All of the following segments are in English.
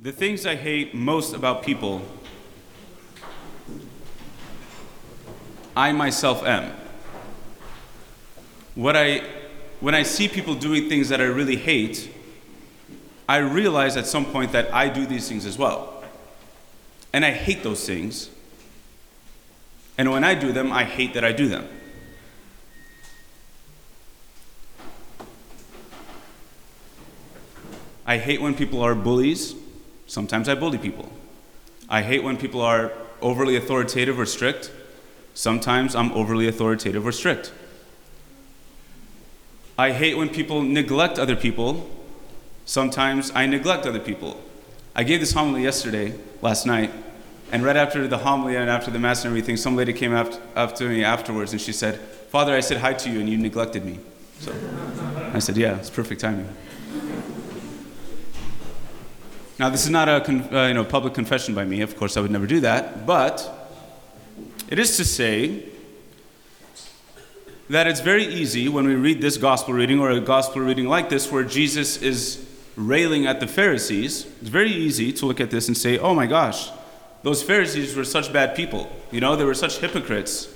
The things I hate most about people, I myself am. What I, when I see people doing things that I really hate, I realize at some point that I do these things as well. And I hate those things. And when I do them, I hate that I do them. I hate when people are bullies. Sometimes I bully people. I hate when people are overly authoritative or strict. Sometimes I'm overly authoritative or strict. I hate when people neglect other people. Sometimes I neglect other people. I gave this homily yesterday, last night, and right after the homily and after the mass and everything, some lady came up, up to me afterwards and she said, Father, I said hi to you and you neglected me. So I said, Yeah, it's perfect timing. Now, this is not a con- uh, you know, public confession by me. Of course, I would never do that. But it is to say that it's very easy when we read this gospel reading or a gospel reading like this where Jesus is railing at the Pharisees. It's very easy to look at this and say, oh my gosh, those Pharisees were such bad people. You know, they were such hypocrites.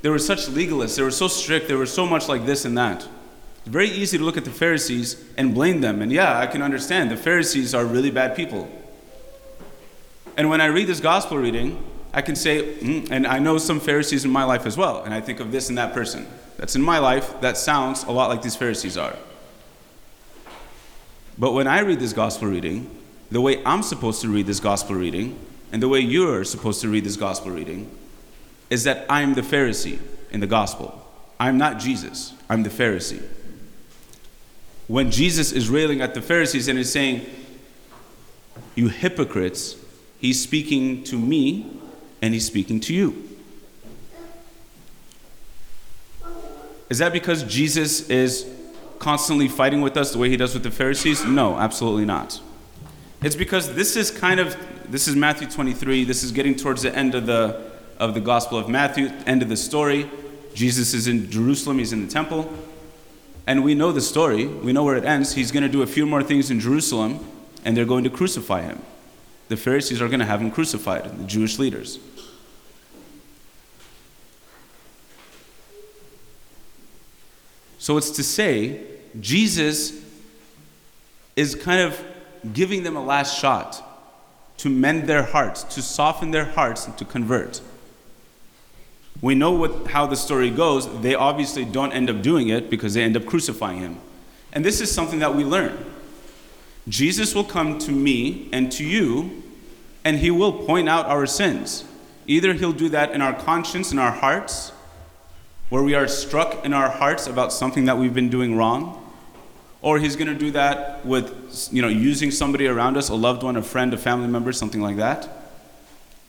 They were such legalists. They were so strict. They were so much like this and that. It's very easy to look at the Pharisees and blame them. And yeah, I can understand. The Pharisees are really bad people. And when I read this gospel reading, I can say, mm, and I know some Pharisees in my life as well, and I think of this and that person that's in my life that sounds a lot like these Pharisees are. But when I read this gospel reading, the way I'm supposed to read this gospel reading, and the way you're supposed to read this gospel reading, is that I'm the Pharisee in the gospel. I'm not Jesus, I'm the Pharisee when Jesus is railing at the Pharisees and is saying, You hypocrites, he's speaking to me and he's speaking to you. Is that because Jesus is constantly fighting with us the way he does with the Pharisees? No, absolutely not. It's because this is kind of this is Matthew 23. This is getting towards the end of the of the Gospel of Matthew, end of the story. Jesus is in Jerusalem, he's in the temple. And we know the story, we know where it ends. He's going to do a few more things in Jerusalem, and they're going to crucify him. The Pharisees are going to have him crucified, the Jewish leaders. So it's to say, Jesus is kind of giving them a last shot to mend their hearts, to soften their hearts, and to convert. We know what, how the story goes. They obviously don't end up doing it because they end up crucifying him. And this is something that we learn. Jesus will come to me and to you, and he will point out our sins. Either he'll do that in our conscience, in our hearts, where we are struck in our hearts about something that we've been doing wrong, or he's going to do that with you know using somebody around us, a loved one, a friend, a family member, something like that.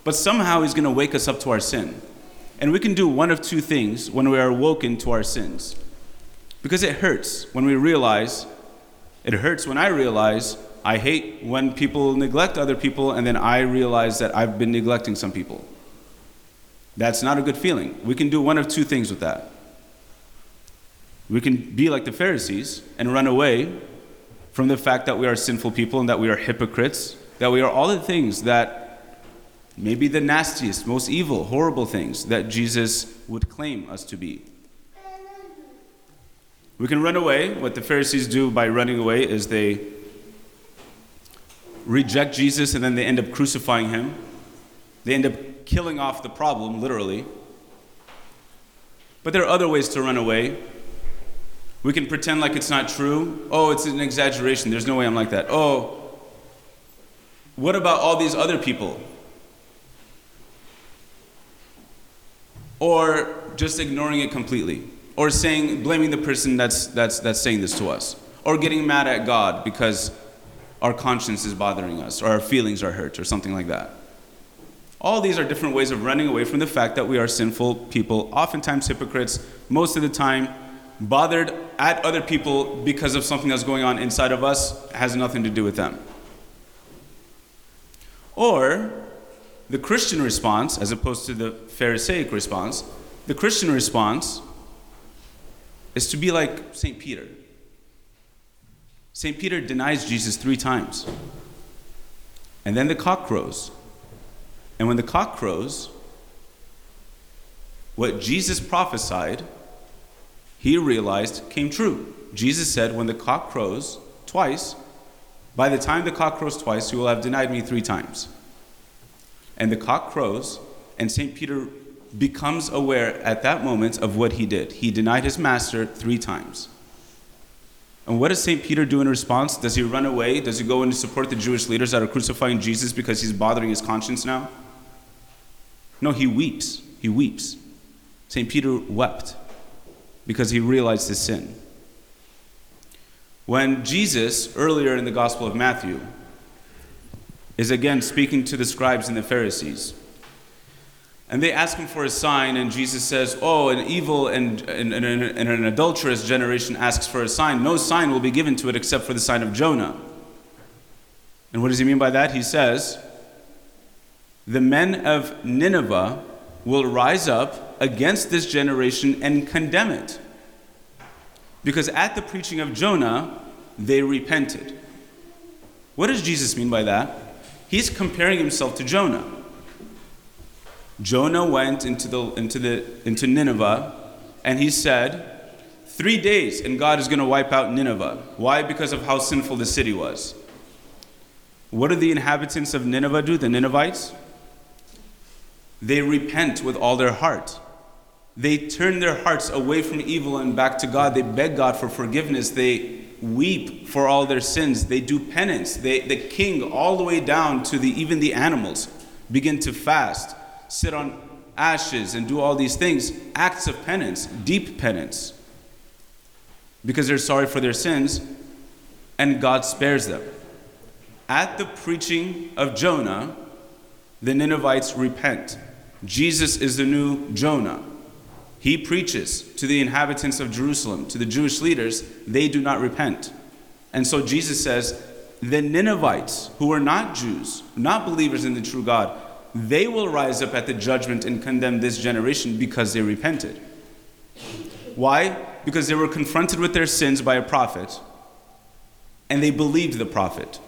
But somehow he's going to wake us up to our sin. And we can do one of two things when we are awoken to our sins. Because it hurts when we realize, it hurts when I realize I hate when people neglect other people and then I realize that I've been neglecting some people. That's not a good feeling. We can do one of two things with that. We can be like the Pharisees and run away from the fact that we are sinful people and that we are hypocrites, that we are all the things that maybe the nastiest, most evil, horrible things that Jesus would claim us to be. We can run away. What the Pharisees do by running away is they reject Jesus and then they end up crucifying him. They end up killing off the problem, literally. But there are other ways to run away. We can pretend like it's not true. Oh, it's an exaggeration. There's no way I'm like that. Oh, what about all these other people? Or just ignoring it completely, or saying, blaming the person that's, that's, that's saying this to us, or getting mad at God because our conscience is bothering us, or our feelings are hurt, or something like that. All these are different ways of running away from the fact that we are sinful people, oftentimes hypocrites, most of the time bothered at other people because of something that's going on inside of us has nothing to do with them. Or the Christian response, as opposed to the Pharisaic response, the Christian response is to be like St. Peter. St. Peter denies Jesus three times. And then the cock crows. And when the cock crows, what Jesus prophesied, he realized came true. Jesus said, When the cock crows twice, by the time the cock crows twice, you will have denied me three times. And the cock crows, and St. Peter becomes aware at that moment of what he did. He denied his master three times. And what does St. Peter do in response? Does he run away? Does he go and support the Jewish leaders that are crucifying Jesus because he's bothering his conscience now? No, he weeps. He weeps. St. Peter wept because he realized his sin. When Jesus, earlier in the Gospel of Matthew, is again speaking to the scribes and the Pharisees, and they ask him for a sign, and Jesus says, Oh, an evil and, and, and, and, an adulterous generation asks for a sign. No sign will be given to it except for the sign of Jonah. And what does he mean by that? He says, The men of Nineveh will rise up against this generation and condemn it. Because at the preaching of Jonah, they repented. What does Jesus mean by that? He's comparing himself to Jonah. Jonah went into, the, into, the, into Nineveh and he said, Three days and God is going to wipe out Nineveh. Why? Because of how sinful the city was. What do the inhabitants of Nineveh do, the Ninevites? They repent with all their heart. They turn their hearts away from evil and back to God. They beg God for forgiveness. They weep for all their sins. They do penance. They, the king, all the way down to the, even the animals, begin to fast, sit on ashes, and do all these things. Acts of penance, deep penance, because they're sorry for their sins, and God spares them. At the preaching of Jonah, the Ninevites repent. Jesus is the new Jonah. He preaches to the inhabitants of Jerusalem, to the Jewish leaders, they do not repent. And so Jesus says, the Ninevites, who are not Jews, not believers in the true God, they will rise up at the judgment and condemn this generation because they repented. Why? Because they were confronted with their sins by a prophet, and they believed the prophet,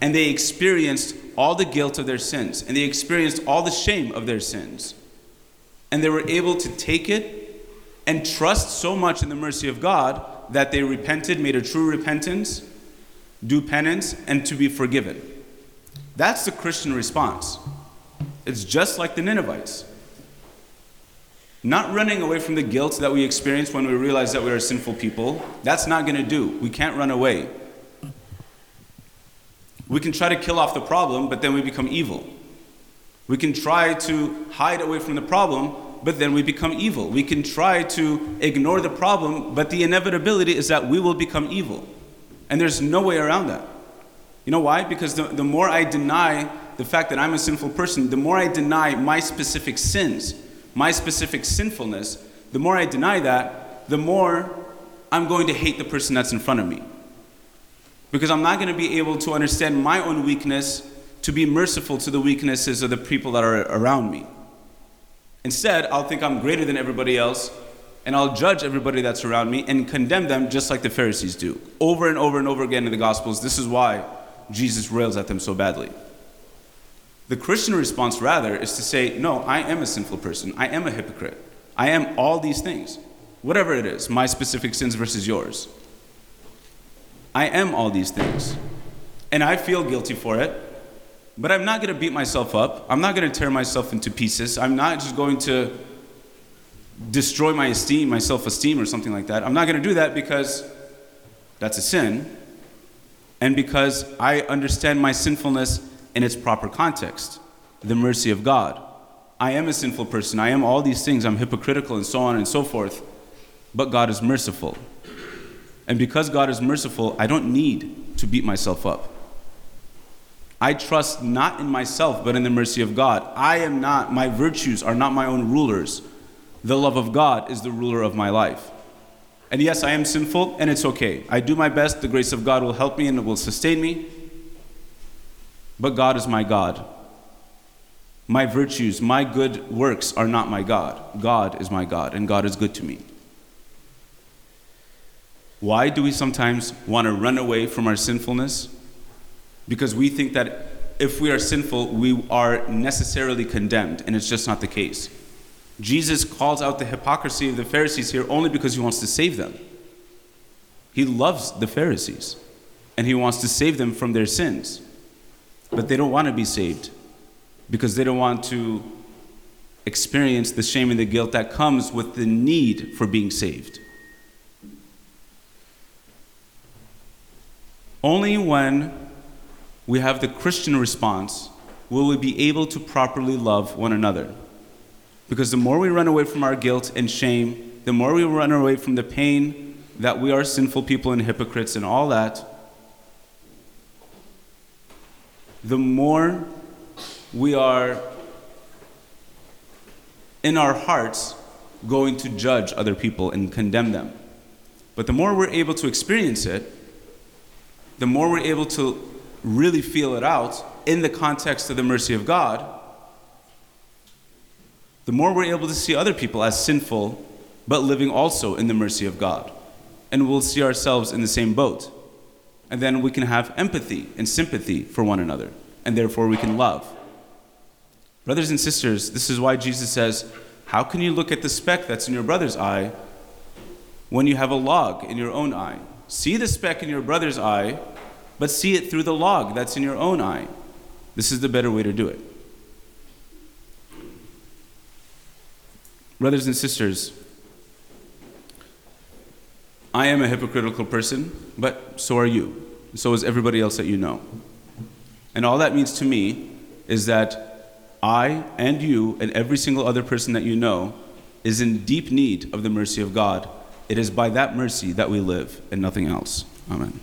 and they experienced all the guilt of their sins, and they experienced all the shame of their sins. And they were able to take it and trust so much in the mercy of God that they repented, made a true repentance, do penance, and to be forgiven. That's the Christian response. It's just like the Ninevites. Not running away from the guilt that we experience when we realize that we are sinful people. That's not going to do. We can't run away. We can try to kill off the problem, but then we become evil. We can try to hide away from the problem, but then we become evil. We can try to ignore the problem, but the inevitability is that we will become evil. And there's no way around that. You know why? Because the, the more I deny the fact that I'm a sinful person, the more I deny my specific sins, my specific sinfulness, the more I deny that, the more I'm going to hate the person that's in front of me. Because I'm not going to be able to understand my own weakness to be merciful to the weaknesses of the people that are around me. Instead, I'll think I'm greater than everybody else, and I'll judge everybody that's around me and condemn them just like the Pharisees do. Over and over and over again in the Gospels, this is why Jesus rails at them so badly. The Christian response, rather, is to say, No, I am a sinful person. I am a hypocrite. I am all these things. Whatever it is, my specific sins versus yours. I am all these things. And I feel guilty for it. But I'm not going to beat myself up. I'm not going to tear myself into pieces. I'm not just going to destroy my esteem, my self esteem, or something like that. I'm not going to do that because that's a sin and because I understand my sinfulness in its proper context the mercy of God. I am a sinful person. I am all these things. I'm hypocritical and so on and so forth. But God is merciful. And because God is merciful, I don't need to beat myself up. I trust not in myself, but in the mercy of God. I am not, my virtues are not my own rulers. The love of God is the ruler of my life. And yes, I am sinful, and it's okay. I do my best. The grace of God will help me and it will sustain me. But God is my God. My virtues, my good works are not my God. God is my God, and God is good to me. Why do we sometimes want to run away from our sinfulness? because we think that if we are sinful, we are necessarily condemned, and it's just not the case. Jesus calls out the hypocrisy of the Pharisees here only because he wants to save them. He loves the Pharisees, and he wants to save them from their sins. But they don't want to be saved because they don't want to experience the shame and the guilt that comes with the need for being saved. Only when we have the Christian response will we be able to properly love one another. Because the more we run away from our guilt and shame, the more we run away from the pain that we are sinful people and hypocrites and all that, the more we are in our hearts going to judge other people and condemn them. But the more we're able to experience it, the more we're able to really feel it out in the context of the mercy of God, the more we're able to see other people as sinful, but living also in the mercy of God. And we'll see ourselves in the same boat. And then we can have empathy and sympathy for one another, and therefore we can love. Brothers and sisters, this is why Jesus says, How can you look at the speck that's in your brother's eye when you have a log in your own eye? See the speck in your brother's eye, but see it through the log that's in your own eye. This is the better way to do it. Brothers and sisters, I am a hypocritical person, but so are you. So is everybody else that you know. And all that means to me is that I and you and every single other person that you know is in deep need of the mercy of God. It is by that mercy that we live and nothing else. Amen.